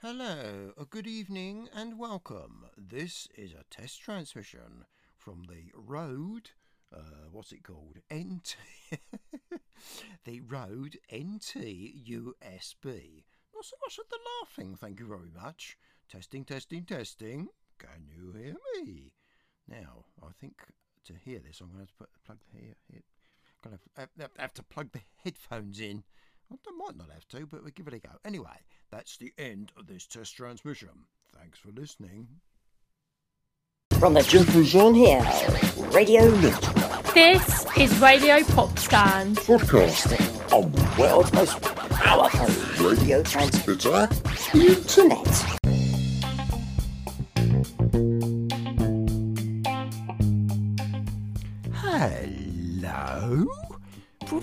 Hello, a good evening and welcome. This is a test transmission from the Rode, uh, what's it called? NT, the Rode NT USB. Not so much of the laughing, thank you very much. Testing, testing, testing. Can you hear me? Now, I think to hear this, I'm going to have to put, plug the here, here. Going to have, have to plug the headphones in. I might not have to, but we'll give it a go. Anyway, that's the end of this test transmission. Thanks for listening. From the Diffusion here, Radio Ninja, This is Radio Pop Stand. broadcasting on the world's most powerful radio transmitter, the Internet.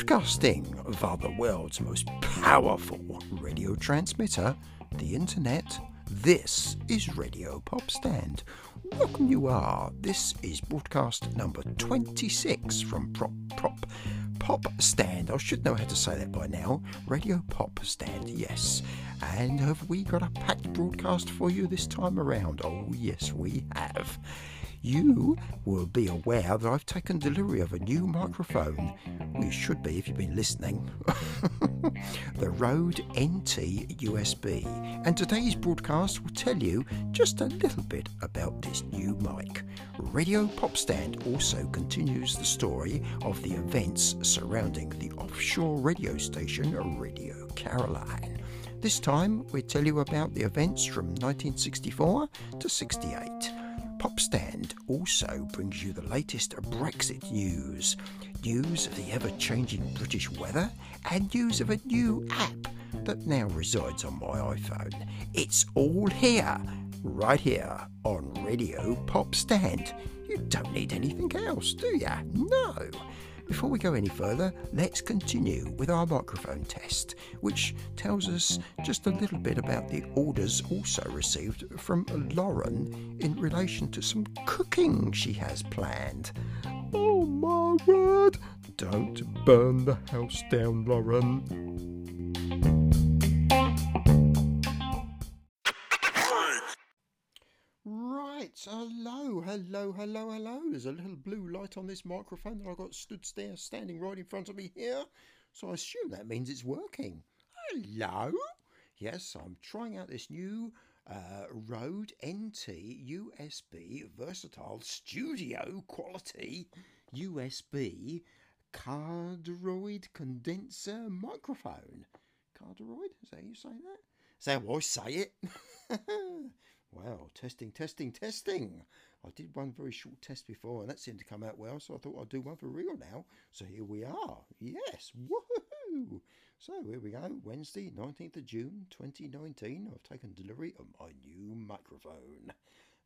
Broadcasting via the world's most powerful radio transmitter, the internet. This is Radio Pop Stand. Welcome you are. This is broadcast number 26 from Prop Prop Pop Stand. I should know how to say that by now. Radio Pop Stand, yes. And have we got a packed broadcast for you this time around? Oh, yes, we have. You will be aware that I've taken delivery of a new microphone. You should be if you've been listening. the Rode NT USB. And today's broadcast will tell you just a little bit about this new mic. Radio Pop Stand also continues the story of the events surrounding the offshore radio station Radio Caroline. This time we tell you about the events from 1964 to 68. Popstand also brings you the latest Brexit news, news of the ever changing British weather, and news of a new app that now resides on my iPhone. It's all here, right here on Radio Pop Stand. You don't need anything else, do ya? No. Before we go any further, let's continue with our microphone test, which tells us just a little bit about the orders also received from Lauren in relation to some cooking she has planned. Oh my word! Don't burn the house down, Lauren. Hello, hello, hello, hello. There's a little blue light on this microphone that I've got stood there, standing right in front of me here. So I assume that means it's working. Hello? Yes, I'm trying out this new uh, Rode NT USB versatile studio quality USB cardioid condenser microphone. Cardioid? Is that how you say that? Is that how I say it? Well, testing, testing, testing. I did one very short test before and that seemed to come out well, so I thought I'd do one for real now. So here we are. Yes, woohoo! So here we go. Wednesday, 19th of June 2019. I've taken delivery of my new microphone.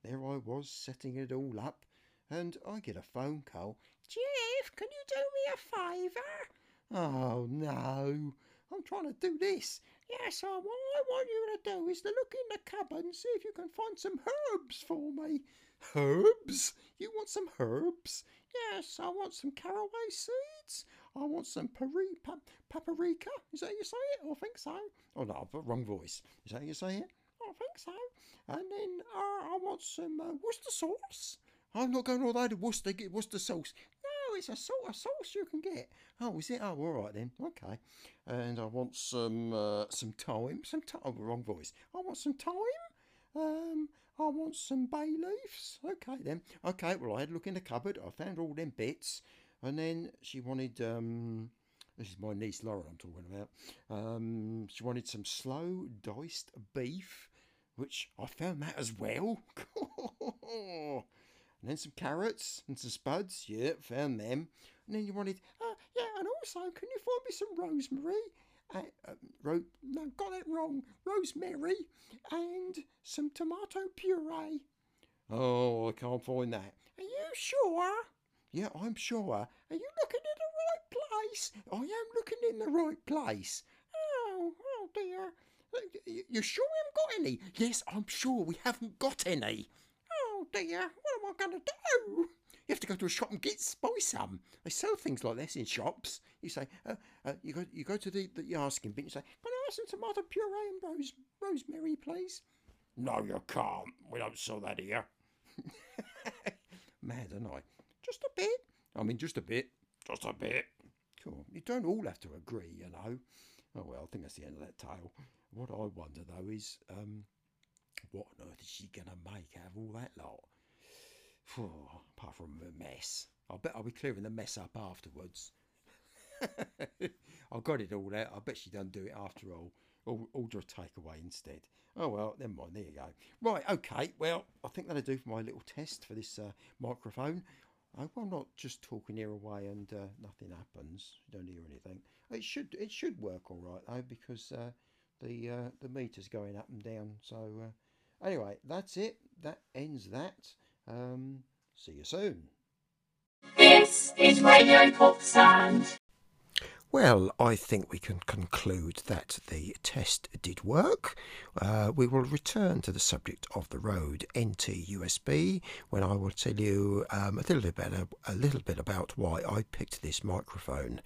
There I was setting it all up, and I get a phone call. Jeff, can you do me a favour? Oh no, I'm trying to do this. Yes, I, what I want you to do is to look in the cupboard and see if you can find some herbs for me. Herbs? You want some herbs? Yes, I want some caraway seeds. I want some pari- pa- paprika. Is that how you say it? I think so. Oh no, I've got wrong voice. Is that how you say it? I think so. And then uh, I want some uh, Worcester sauce. I'm not going all the way to Worcester get Worcester sauce. No, it's a sort of sauce you can get. Oh, is it? Oh, all right then. Okay. And I want some uh, some thyme. Some time. Oh, wrong voice. I want some thyme. Um, I want some bay leaves. Okay then. Okay. Well, I had a look in the cupboard. I found all them bits, and then she wanted um. This is my niece Laura I'm talking about. Um, she wanted some slow diced beef, which I found that as well. and then some carrots and some spuds. Yeah, found them. And then you wanted, uh, yeah, and also, can you find me some rosemary? Uh, uh, ro- no, got it wrong. Rosemary and some tomato puree. Oh, I can't find that. Are you sure? Yeah, I'm sure. Are you looking in the right place? I am looking in the right place. Oh, oh dear. Uh, You sure we haven't got any? Yes, I'm sure we haven't got any. Oh dear, what am I going to do? You have to go to a shop and get buy some. They sell things like this in shops. You say, uh, uh, you go, you go to the, the asking bit. You say, can I have some tomato puree and rose, rosemary, please? No, you can't. We don't sell that here. Mad, aren't I? Just a bit. I mean, just a bit. Just a bit. Cool. You don't all have to agree, you know. Oh well, I think that's the end of that tale. What I wonder though is, um, what on earth is she gonna make out of all that lot? Phew, apart from a mess. I bet I'll be clearing the mess up afterwards. I got it all out. I bet she doesn't do it after all. Or order a takeaway instead. Oh well, never mind. There you go. Right, okay. Well, I think that'll do for my little test for this uh, microphone. I hope I'm not just talking here away and uh, nothing happens. You don't hear anything. It should it should work all right though because uh, the uh, the meter's going up and down. So uh, anyway, that's it. That ends that. Um, see you soon. This is Radio Pop Stand. Well, I think we can conclude that the test did work. Uh, we will return to the subject of the Rode NT USB when I will tell you um, a little bit a little bit about why I picked this microphone.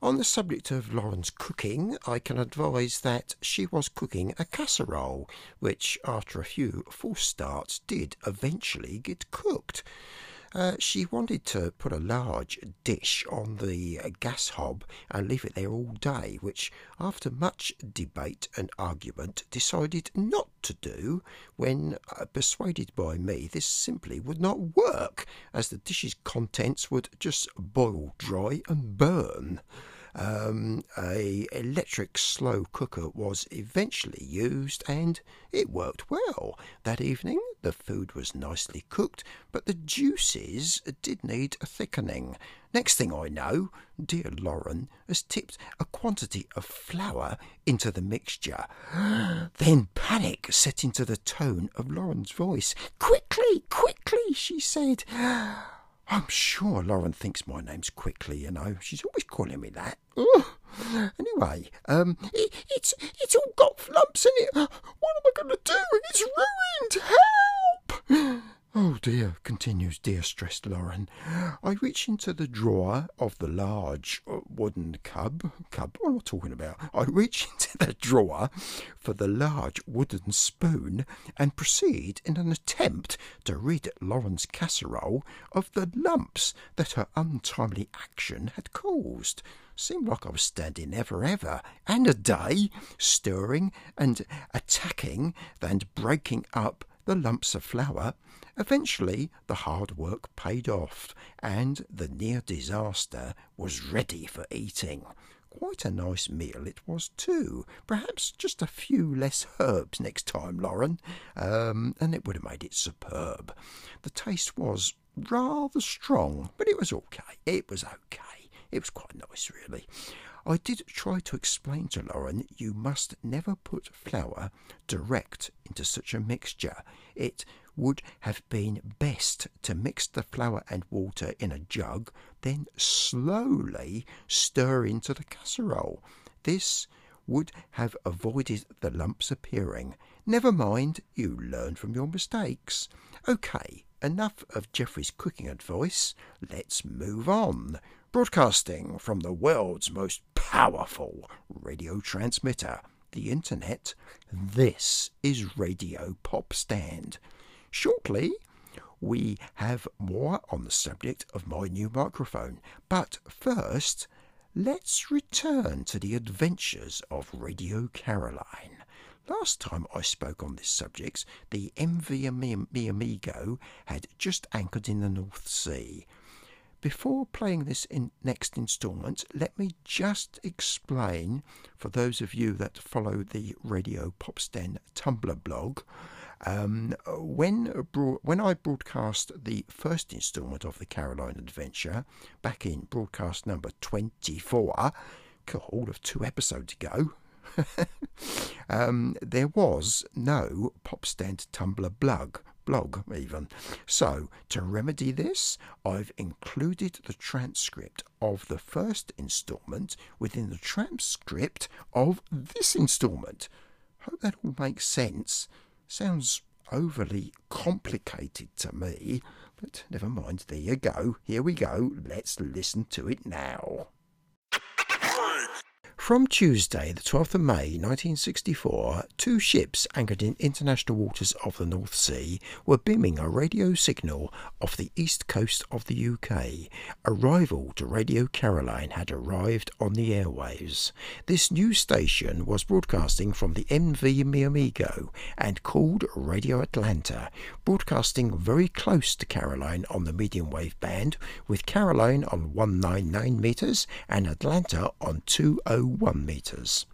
On the subject of Lauren's cooking, I can advise that she was cooking a casserole, which after a few false starts did eventually get cooked. Uh, she wanted to put a large dish on the gas hob and leave it there all day, which, after much debate and argument, decided not to do when uh, persuaded by me this simply would not work, as the dish's contents would just boil dry and burn um, a electric slow cooker was eventually used and it worked well. That evening the food was nicely cooked, but the juices did need thickening. Next thing I know, dear Lauren has tipped a quantity of flour into the mixture. then panic set into the tone of Lauren's voice. Quickly, quickly, she said. I'm sure Lauren thinks my name's Quickly, you know. She's always calling me that. Ugh. Anyway, um, it, it's it's all got lumps in it. What am I going to do? It's ruined. Help! Oh dear, continues dear stressed Lauren. I reach into the drawer of the large uh, wooden cub. Cub? What am I talking about? I reach into the drawer for the large wooden spoon and proceed in an attempt to rid Lauren's casserole of the lumps that her untimely action had caused. Seemed like I was standing there forever and a day, stirring and attacking and breaking up the lumps of flour Eventually, the hard work paid off, and the near disaster was ready for eating. Quite a nice meal it was, too. Perhaps just a few less herbs next time, Lauren, um, and it would have made it superb. The taste was rather strong, but it was okay. It was okay. It was quite nice, really. I did try to explain to Lauren you must never put flour direct into such a mixture. It would have been best to mix the flour and water in a jug, then slowly stir into the casserole. This would have avoided the lumps appearing. Never mind, you learn from your mistakes. OK, enough of Geoffrey's cooking advice. Let's move on. Broadcasting from the world's most powerful radio transmitter, the Internet, this is Radio Pop Stand. Shortly, we have more on the subject of my new microphone. But first, let's return to the adventures of Radio Caroline. Last time I spoke on this subject, the MV Mi Amigo had just anchored in the North Sea. Before playing this in next instalment, let me just explain for those of you that follow the Radio Popstand Tumblr blog um, when when I broadcast the first instalment of the Caroline Adventure back in broadcast number twenty four, all of two episodes ago, um, there was no Popstand Tumblr blog blog even. So, to remedy this, I've included the transcript of the first instalment within the transcript of this instalment. Hope that all makes sense. Sounds overly complicated to me, but never mind. There you go. Here we go. Let's listen to it now. From Tuesday, the 12th of May 1964, two ships anchored in international waters of the North Sea were beaming a radio signal off the east coast of the UK. A rival to Radio Caroline had arrived on the airwaves. This new station was broadcasting from the MV Mi Amigo and called Radio Atlanta, broadcasting very close to Caroline on the medium wave band, with Caroline on 199 metres and Atlanta on 201 1 metres.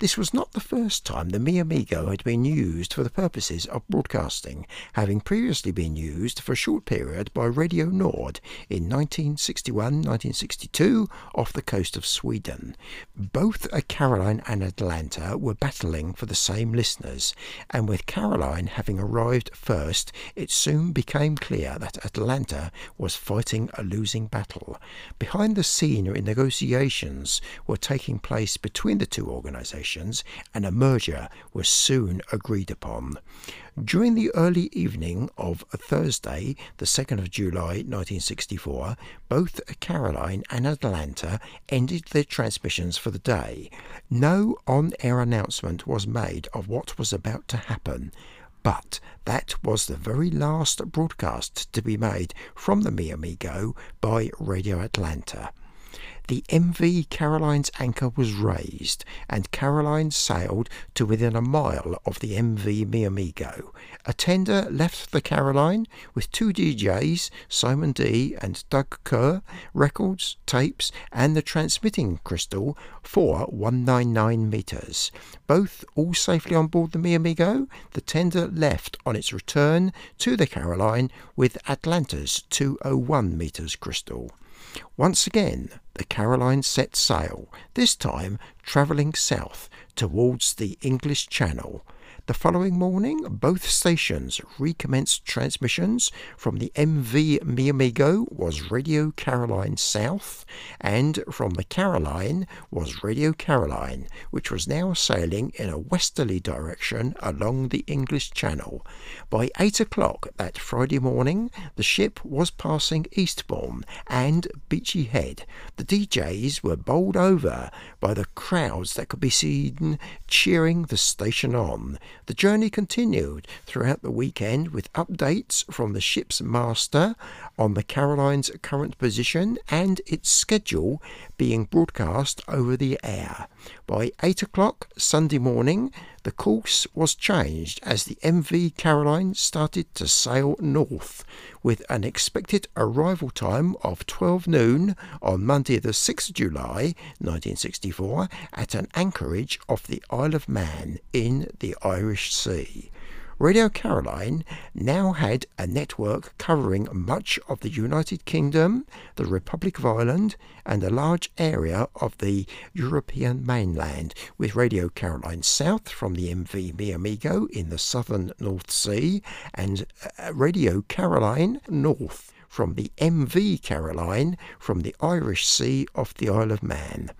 This was not the first time the Mi Amigo had been used for the purposes of broadcasting, having previously been used for a short period by Radio Nord in 1961-1962 off the coast of Sweden. Both a Caroline and Atlanta were battling for the same listeners, and with Caroline having arrived first, it soon became clear that Atlanta was fighting a losing battle. Behind the scene negotiations were taking place between the two organizations organisations, and a merger was soon agreed upon. During the early evening of Thursday, the 2nd of July 1964, both Caroline and Atlanta ended their transmissions for the day. No on air announcement was made of what was about to happen. But that was the very last broadcast to be made from the Mi Amigo by Radio Atlanta the MV Caroline's anchor was raised, and Caroline sailed to within a mile of the MV Mi Amigo. A tender left the Caroline with two DJs, Simon Dee and Doug Kerr, records, tapes, and the transmitting crystal for 199 metres. Both all safely on board the Mi Amigo, the tender left on its return to the Caroline with Atlanta's 201 metres crystal. Once again, the Caroline set sail, this time travelling south towards the English Channel. The following morning, both stations recommenced transmissions from the MV Mi Amigo was Radio Caroline South, and from the Caroline was Radio Caroline, which was now sailing in a westerly direction along the English Channel. By eight o'clock that Friday morning, the ship was passing Eastbourne and Beachy Head. The DJs were bowled over by the crowds that could be seen cheering the station on. The journey continued throughout the weekend with updates from the ship's master on the Caroline's current position and its schedule being broadcast over the air. By 8 o'clock Sunday morning, the course was changed as the MV Caroline started to sail north, with an expected arrival time of 12 noon on Monday, the 6th July 1964, at an anchorage off the Isle of Man in the Irish Sea. Radio Caroline now had a network covering much of the United Kingdom, the Republic of Ireland, and a large area of the European mainland, with Radio Caroline South from the MV Mi Amigo in the southern North Sea, and uh, Radio Caroline North from the MV Caroline from the Irish Sea off the Isle of Man.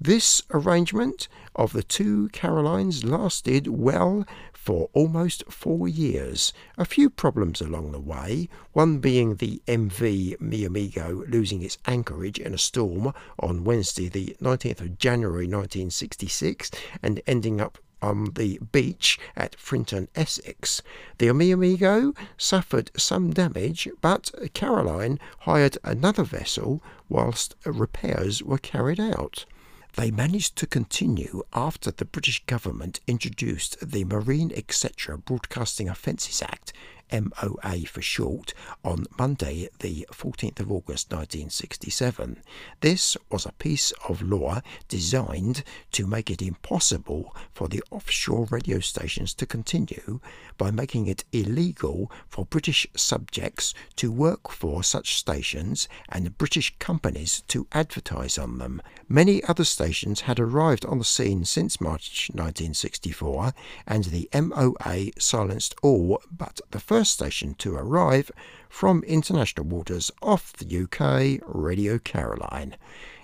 This arrangement of the two Carolines lasted well for almost four years. A few problems along the way, one being the MV Mi Amigo losing its anchorage in a storm on Wednesday, the 19th of January 1966, and ending up on the beach at Frinton, Essex. The Mi Amigo suffered some damage, but Caroline hired another vessel whilst repairs were carried out. They managed to continue after the British government introduced the Marine Etc. Broadcasting Offences Act MOA for short, on Monday, the 14th of August 1967. This was a piece of law designed to make it impossible for the offshore radio stations to continue by making it illegal for British subjects to work for such stations and British companies to advertise on them. Many other stations had arrived on the scene since March 1964, and the MOA silenced all but the first station to arrive from international waters off the UK Radio Caroline.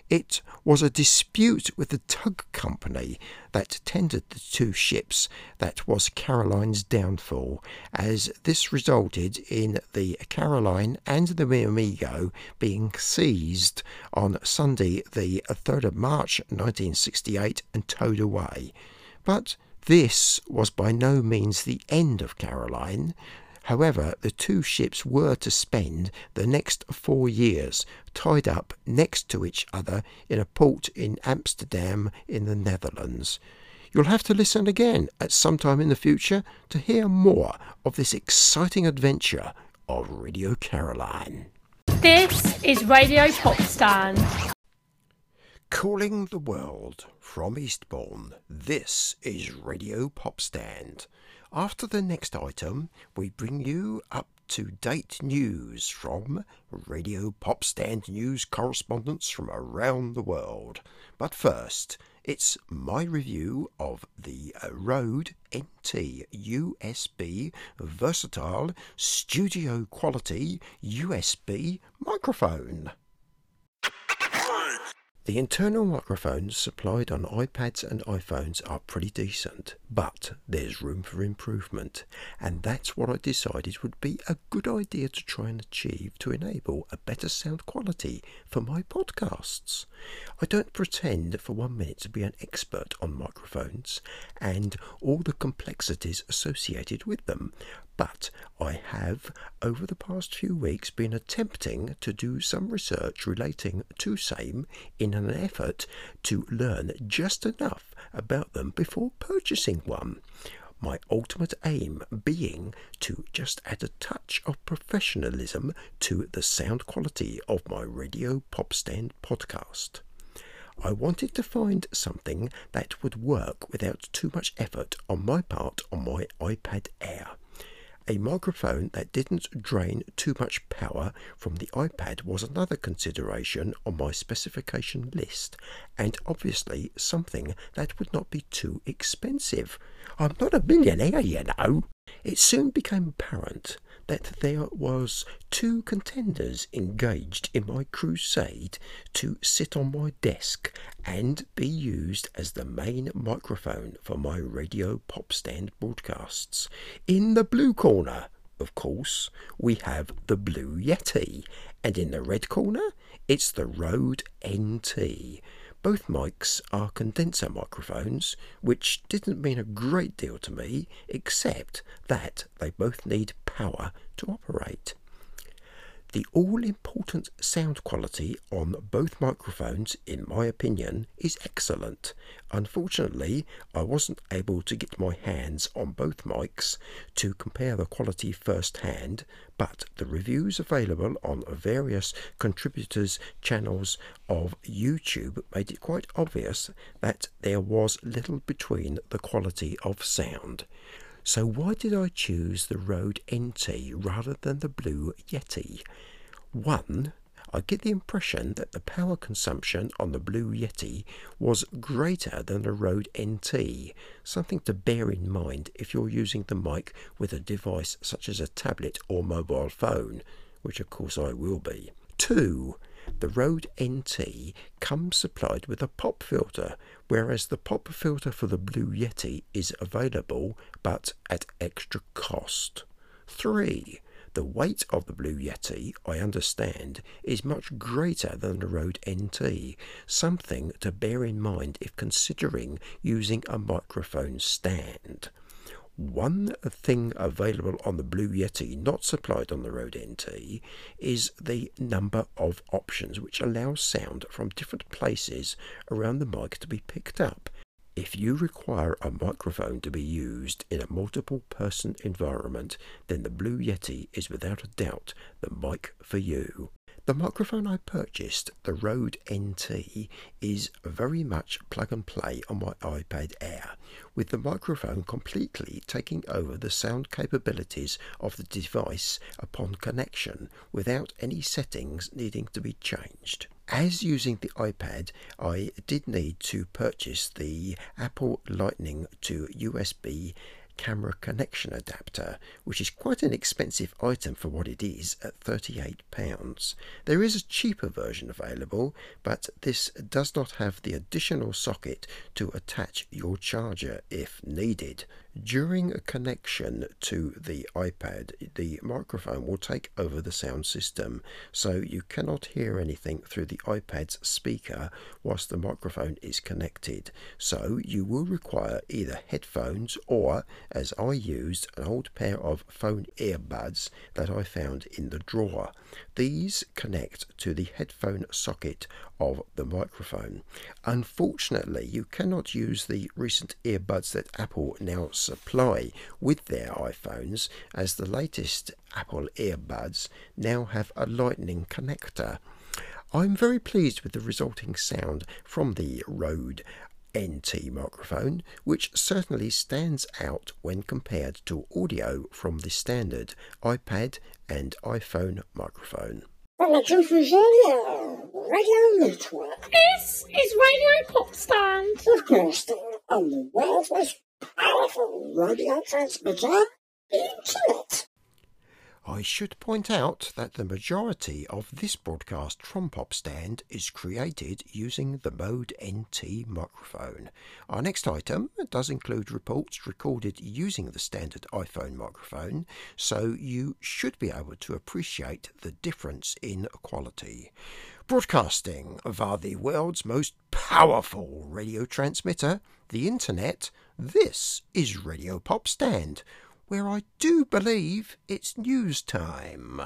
It was a dispute with the tug company that tendered the two ships that was Caroline's downfall, as this resulted in the Caroline and the Amigo being seized on Sunday, the 3rd of March 1968, and towed away. But this was by no means the end of Caroline. However, the two ships were to spend the next four years tied up next to each other in a port in Amsterdam in the Netherlands. You'll have to listen again at some time in the future to hear more of this exciting adventure of Radio Caroline. This is Radio Pop Stand. Calling the world from Eastbourne, this is Radio Pop Stand. After the next item, we bring you up to date news from Radio Pop Stand news correspondents from around the world. But first, it's my review of the Rode NT USB Versatile Studio Quality USB microphone. The internal microphones supplied on iPads and iPhones are pretty decent, but there's room for improvement, and that's what I decided would be a good idea to try and achieve to enable a better sound quality for my podcasts. I don't pretend for one minute to be an expert on microphones and all the complexities associated with them, but I have, over the past few weeks, been attempting to do some research relating to same in an effort to learn just enough about them before purchasing one. My ultimate aim being to just add a touch of professionalism to the sound quality of my Radio Pop Stand podcast. I wanted to find something that would work without too much effort on my part on my iPad Air. A microphone that didn't drain too much power from the iPad was another consideration on my specification list, and obviously something that would not be too expensive. I'm not a millionaire, you know. It soon became apparent that there was two contenders engaged in my crusade to sit on my desk and be used as the main microphone for my radio pop stand broadcasts. In the blue corner, of course, we have the Blue Yeti, and in the red corner, it's the Rode NT. Both mics are condenser microphones, which didn't mean a great deal to me, except that they both need power to operate. The all important sound quality on both microphones, in my opinion, is excellent. Unfortunately, I wasn't able to get my hands on both mics to compare the quality firsthand, but the reviews available on various contributors' channels of YouTube made it quite obvious that there was little between the quality of sound. So why did I choose the Rode NT rather than the Blue Yeti? One, I get the impression that the power consumption on the Blue Yeti was greater than the Rode NT, something to bear in mind if you're using the mic with a device such as a tablet or mobile phone, which of course I will be. Two, the Rode NT comes supplied with a pop filter, whereas the pop filter for the Blue Yeti is available but at extra cost. 3. The weight of the Blue Yeti, I understand, is much greater than the Rode NT, something to bear in mind if considering using a microphone stand. One thing available on the Blue Yeti, not supplied on the Rode NT, is the number of options which allow sound from different places around the mic to be picked up. If you require a microphone to be used in a multiple person environment, then the Blue Yeti is without a doubt the mic for you. The microphone I purchased, the Rode NT, is very much plug and play on my iPad Air, with the microphone completely taking over the sound capabilities of the device upon connection without any settings needing to be changed. As using the iPad, I did need to purchase the Apple Lightning to USB camera connection adapter, which is quite an expensive item for what it is at £38. There is a cheaper version available, but this does not have the additional socket to attach your charger if needed. During a connection to the iPad, the microphone will take over the sound system, so you cannot hear anything through the iPad's speaker whilst the microphone is connected. So you will require either headphones or, as I used, an old pair of phone earbuds that I found in the drawer. These connect to the headphone socket of the microphone. Unfortunately, you cannot use the recent earbuds that Apple now supply with their iPhones, as the latest Apple earbuds now have a lightning connector. I'm very pleased with the resulting sound from the Rode NT microphone, which certainly stands out when compared to audio from the standard iPad and iPhone microphone. Radio Network, This is Radio Pop Stand. broadcasting on the world's most powerful radio transmitter, Internet. I should point out that the majority of this broadcast from Popstand is created using the Rode NT microphone. Our next item does include reports recorded using the standard iPhone microphone, so you should be able to appreciate the difference in quality. Broadcasting via the world's most powerful radio transmitter, the Internet, this is Radio Popstand where I do believe it's news time.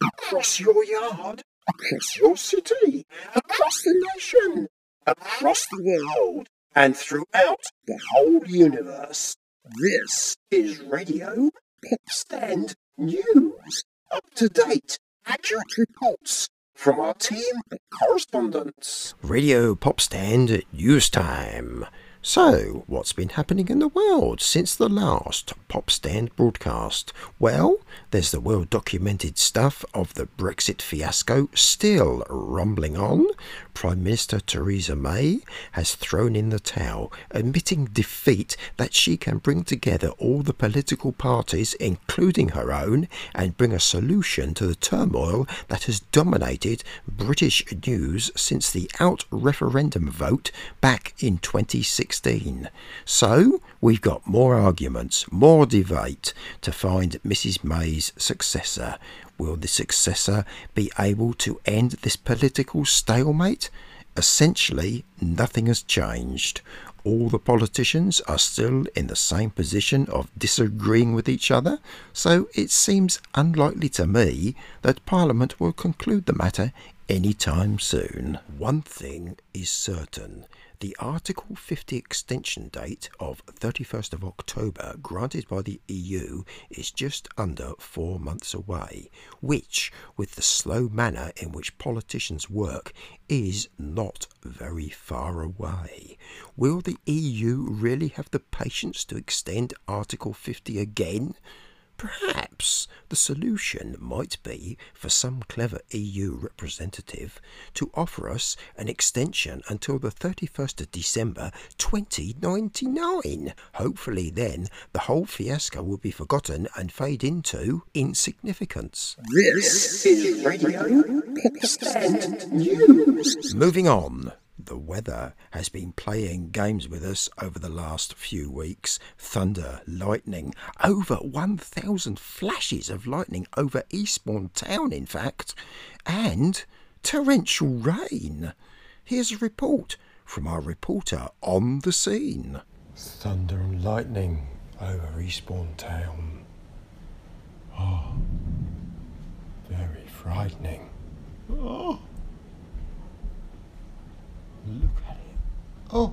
Across your yard, across your city, across the nation, across the world, and throughout the whole universe. This is Radio Popstand News. Up to date, accurate reports from our team of correspondents. Radio Popstand News Time. So, what's been happening in the world since the last Popstand broadcast? Well, there's the well documented stuff of the Brexit fiasco still rumbling on. Prime Minister Theresa May has thrown in the towel, admitting defeat that she can bring together all the political parties, including her own, and bring a solution to the turmoil that has dominated British news since the out referendum vote back in 2016. So, we've got more arguments, more debate to find Mrs. May's successor. Will the successor be able to end this political stalemate? Essentially, nothing has changed. All the politicians are still in the same position of disagreeing with each other, so it seems unlikely to me that Parliament will conclude the matter any time soon. One thing is certain. The Article 50 extension date of 31st of October granted by the EU is just under four months away, which, with the slow manner in which politicians work, is not very far away. Will the EU really have the patience to extend Article 50 again? Perhaps the solution might be for some clever EU representative to offer us an extension until the 31st of December 2099. Hopefully, then the whole fiasco will be forgotten and fade into insignificance. This is Radio News. Moving on. The weather has been playing games with us over the last few weeks. Thunder, lightning, over 1,000 flashes of lightning over Eastbourne Town, in fact, and torrential rain. Here's a report from our reporter on the scene. Thunder and lightning over Eastbourne Town. Oh, very frightening. Oh. Look at it. Oh.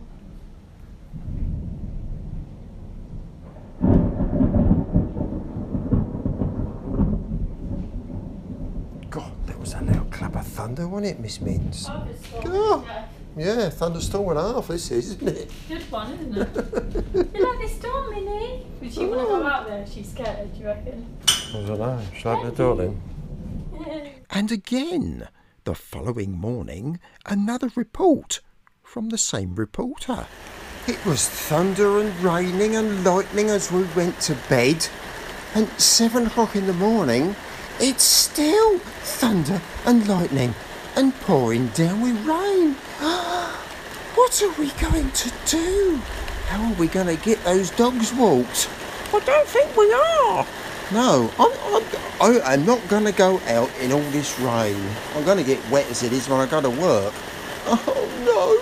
God, that was a loud clap of thunder, wasn't it, Miss Minns? Oh. Yeah, thunderstorm and a half this is, isn't it? Good one, isn't it? you like this storm, Minnie? Would she want to go oh. out there? She's scared, do you reckon? I don't know. Shall I open the door then? And again, the following morning, another report from the same reporter. It was thunder and raining and lightning as we went to bed. And seven o'clock in the morning, it's still thunder and lightning and pouring down with rain. What are we going to do? How are we going to get those dogs walked? I don't think we are. No, I'm, I'm, I- I'm not going to go out in all this rain. I'm going to get wet as it is when I go to work. Oh no!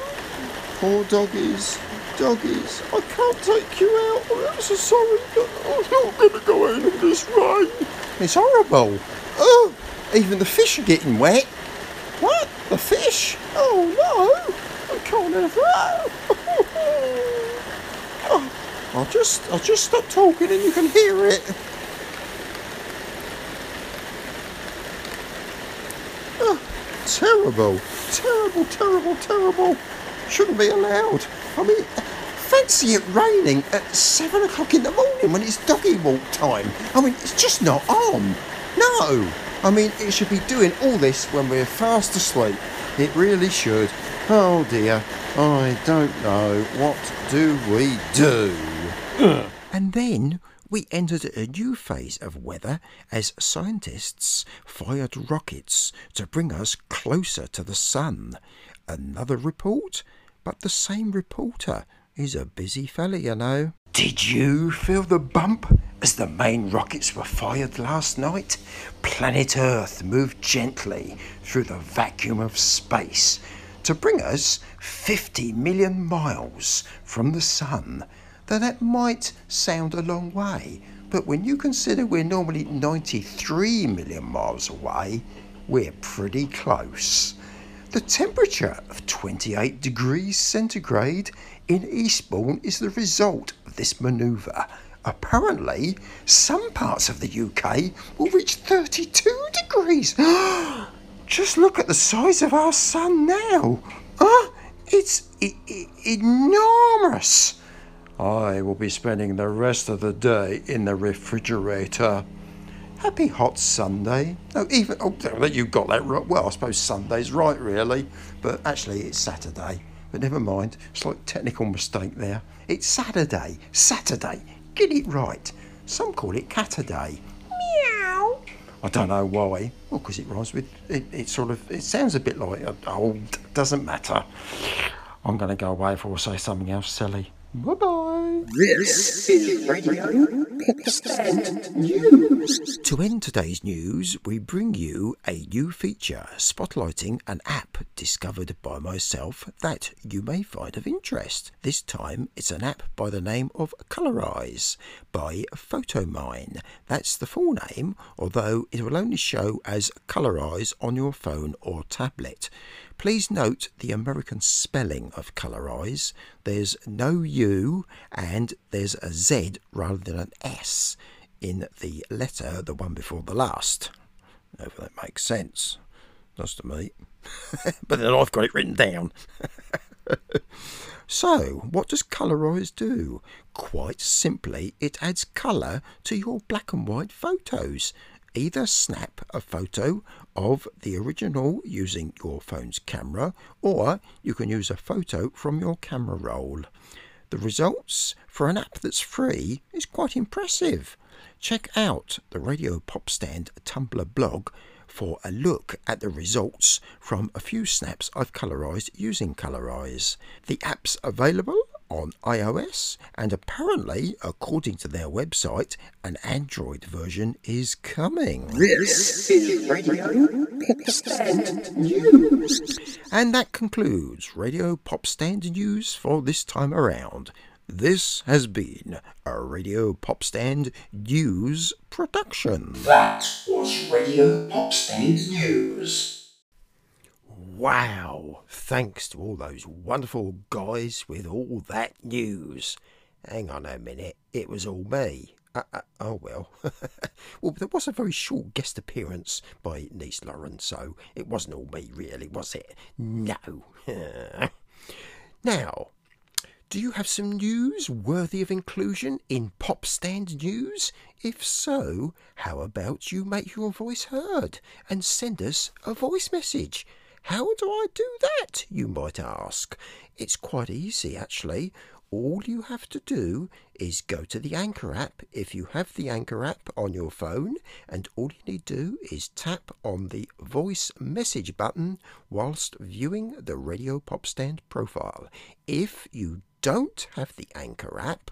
Poor doggies, doggies. I can't take you out. I'm so sorry, but I'm not going to go out in this rain. It's horrible. Oh, even the fish are getting wet. What? The fish? Oh no! I can't have that. oh, I'll just, I'll just stop talking and you can hear it. Oh, terrible, terrible, terrible, terrible. Shouldn't be allowed. I mean, fancy it raining at seven o'clock in the morning when it's doggy walk time. I mean, it's just not on. No. I mean, it should be doing all this when we're fast asleep. It really should. Oh dear. I don't know. What do we do? And then we entered a new phase of weather as scientists fired rockets to bring us closer to the sun. Another report, but the same reporter is a busy fella, you know. Did you feel the bump as the main rockets were fired last night? Planet Earth moved gently through the vacuum of space to bring us 50 million miles from the sun. Though that might sound a long way, but when you consider we're normally 93 million miles away, we're pretty close. The temperature of 28 degrees centigrade in Eastbourne is the result of this manoeuvre. Apparently, some parts of the UK will reach 32 degrees. Just look at the size of our sun now. Ah, it's e- e- enormous. I will be spending the rest of the day in the refrigerator. Happy hot Sunday. Oh, even oh, you got that right. Well, I suppose Sunday's right, really, but actually it's Saturday. But never mind. Slight technical mistake there. It's Saturday. Saturday. Get it right. Some call it Catterday. Meow. I don't know why. Well, because it rhymes with it, it. sort of. It sounds a bit like oh, doesn't matter. I'm going to go away before I say something else silly. Bye bye. This is Radio Popstand News. To end today's news, we bring you a new feature spotlighting an app discovered by myself that you may find of interest. This time it's an app by the name of Colorize by Photomyne. That's the full name, although it will only show as Colorize on your phone or tablet. Please note the American spelling of Colorize. There's no U and there's a Z rather than an S in the letter, the one before the last. If that makes sense. Does to me. but then I've got it written down. So, what does Colorize do? Quite simply, it adds colour to your black and white photos. Either snap a photo of the original using your phone's camera, or you can use a photo from your camera roll. The results for an app that's free is quite impressive. Check out the Radio Pop Stand Tumblr blog for a look at the results from a few snaps I've colorized using Colorize. The app's available on iOS, and apparently, according to their website, an Android version is coming. This is Radio Popstand News. And that concludes Radio Popstand News for this time around. This has been a Radio Popstand News production. That was Radio Popstand News. Wow! Thanks to all those wonderful guys with all that news. Hang on a minute, it was all me. Uh, uh, oh well. well, there was a very short guest appearance by Niece Lauren, so it wasn't all me, really, was it? No. now, do you have some news worthy of inclusion in Pop Stand News? If so, how about you make your voice heard and send us a voice message? How do I do that, you might ask? It's quite easy, actually. all you have to do is go to the Anchor app if you have the Anchor app on your phone, and all you need to do is tap on the voice message button whilst viewing the Radio Pop Stand profile. If you don't have the Anchor app,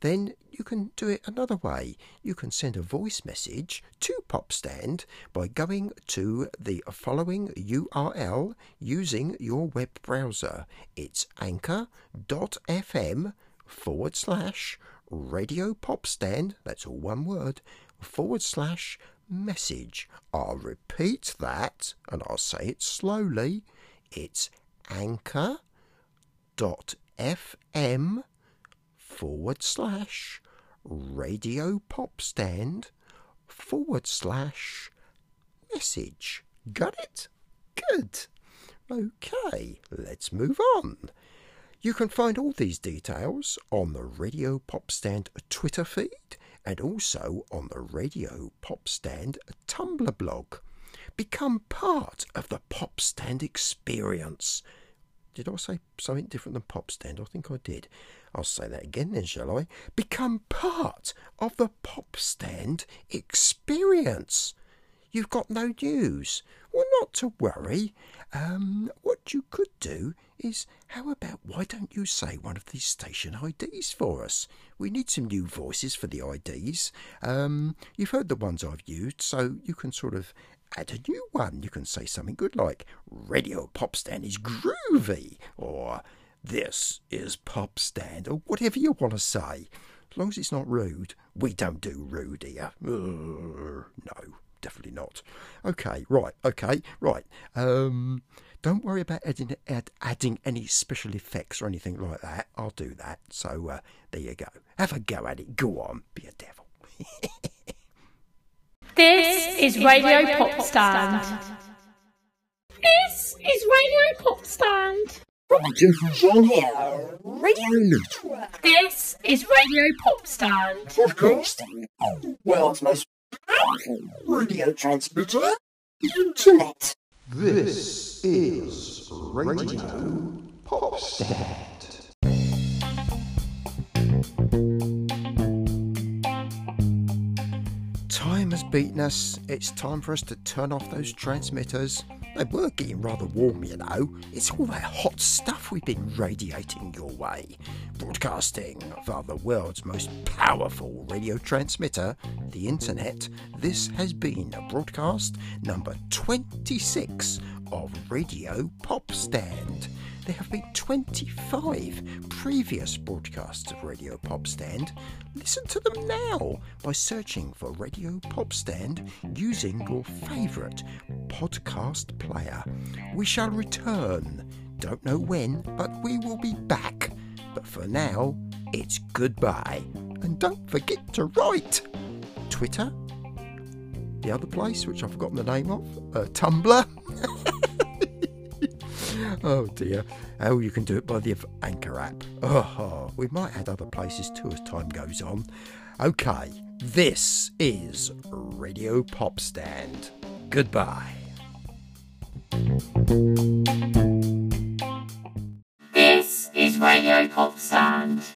then you can do it another way. You can send a voice message to Popstand by going to the following URL using your web browser. It's anchor.fm forward slash radio popstand, that's all one word, forward slash message. I'll repeat that and I'll say it slowly. It's anchor.fm forward slash radio pop stand forward slash message. Got it? Good. Okay, let's move on. You can find all these details on the Radio Pop Stand Twitter feed and also on the Radio Pop Stand Tumblr blog. Become part of the Pop Stand experience. Did I say something different than Pop Stand? I think I did. I'll say that again then, shall I? Become part of the Pop Stand experience. You've got no news. Well, not to worry. Um, what you could do is, how about why don't you say one of these station IDs for us? We need some new voices for the IDs. Um, you've heard the ones I've used, so you can sort of add a new one. You can say something good like Radio Pop Stand is groovy, or this is Pop Stand, or whatever you want to say. As long as it's not rude. We don't do rude here. no, definitely not. Okay, right, okay, right. Um, don't worry about adding, add, adding any special effects or anything like that. I'll do that. So uh, there you go. Have a go at it. Go on, be a devil. this is Radio Pop Stand. This is Radio Pop Stand. This is Radio Pop Stand. Broadcasting on the world's most powerful radio transmitter, Internet. This is Radio Pop Beaten us. It's time for us to turn off those transmitters. They were getting rather warm, you know. It's all that hot stuff we've been radiating your way. Broadcasting via the world's most powerful radio transmitter, the internet, this has been broadcast number 26 of Radio Pop Stand. There have been 25 previous broadcasts of Radio Pop Stand. Listen to them now by searching for Radio Pop Stand using your favourite podcast player. We shall return. Don't know when, but we will be back. But for now, it's goodbye. And don't forget to write. Twitter, the other place, which I've forgotten the name of, uh, Tumblr. oh dear. Oh, you can do it by the Anchor app. Oh, we might add other places too as time goes on. Okay, this is Radio Pop Stand. Goodbye. This is Radio Pop Stand.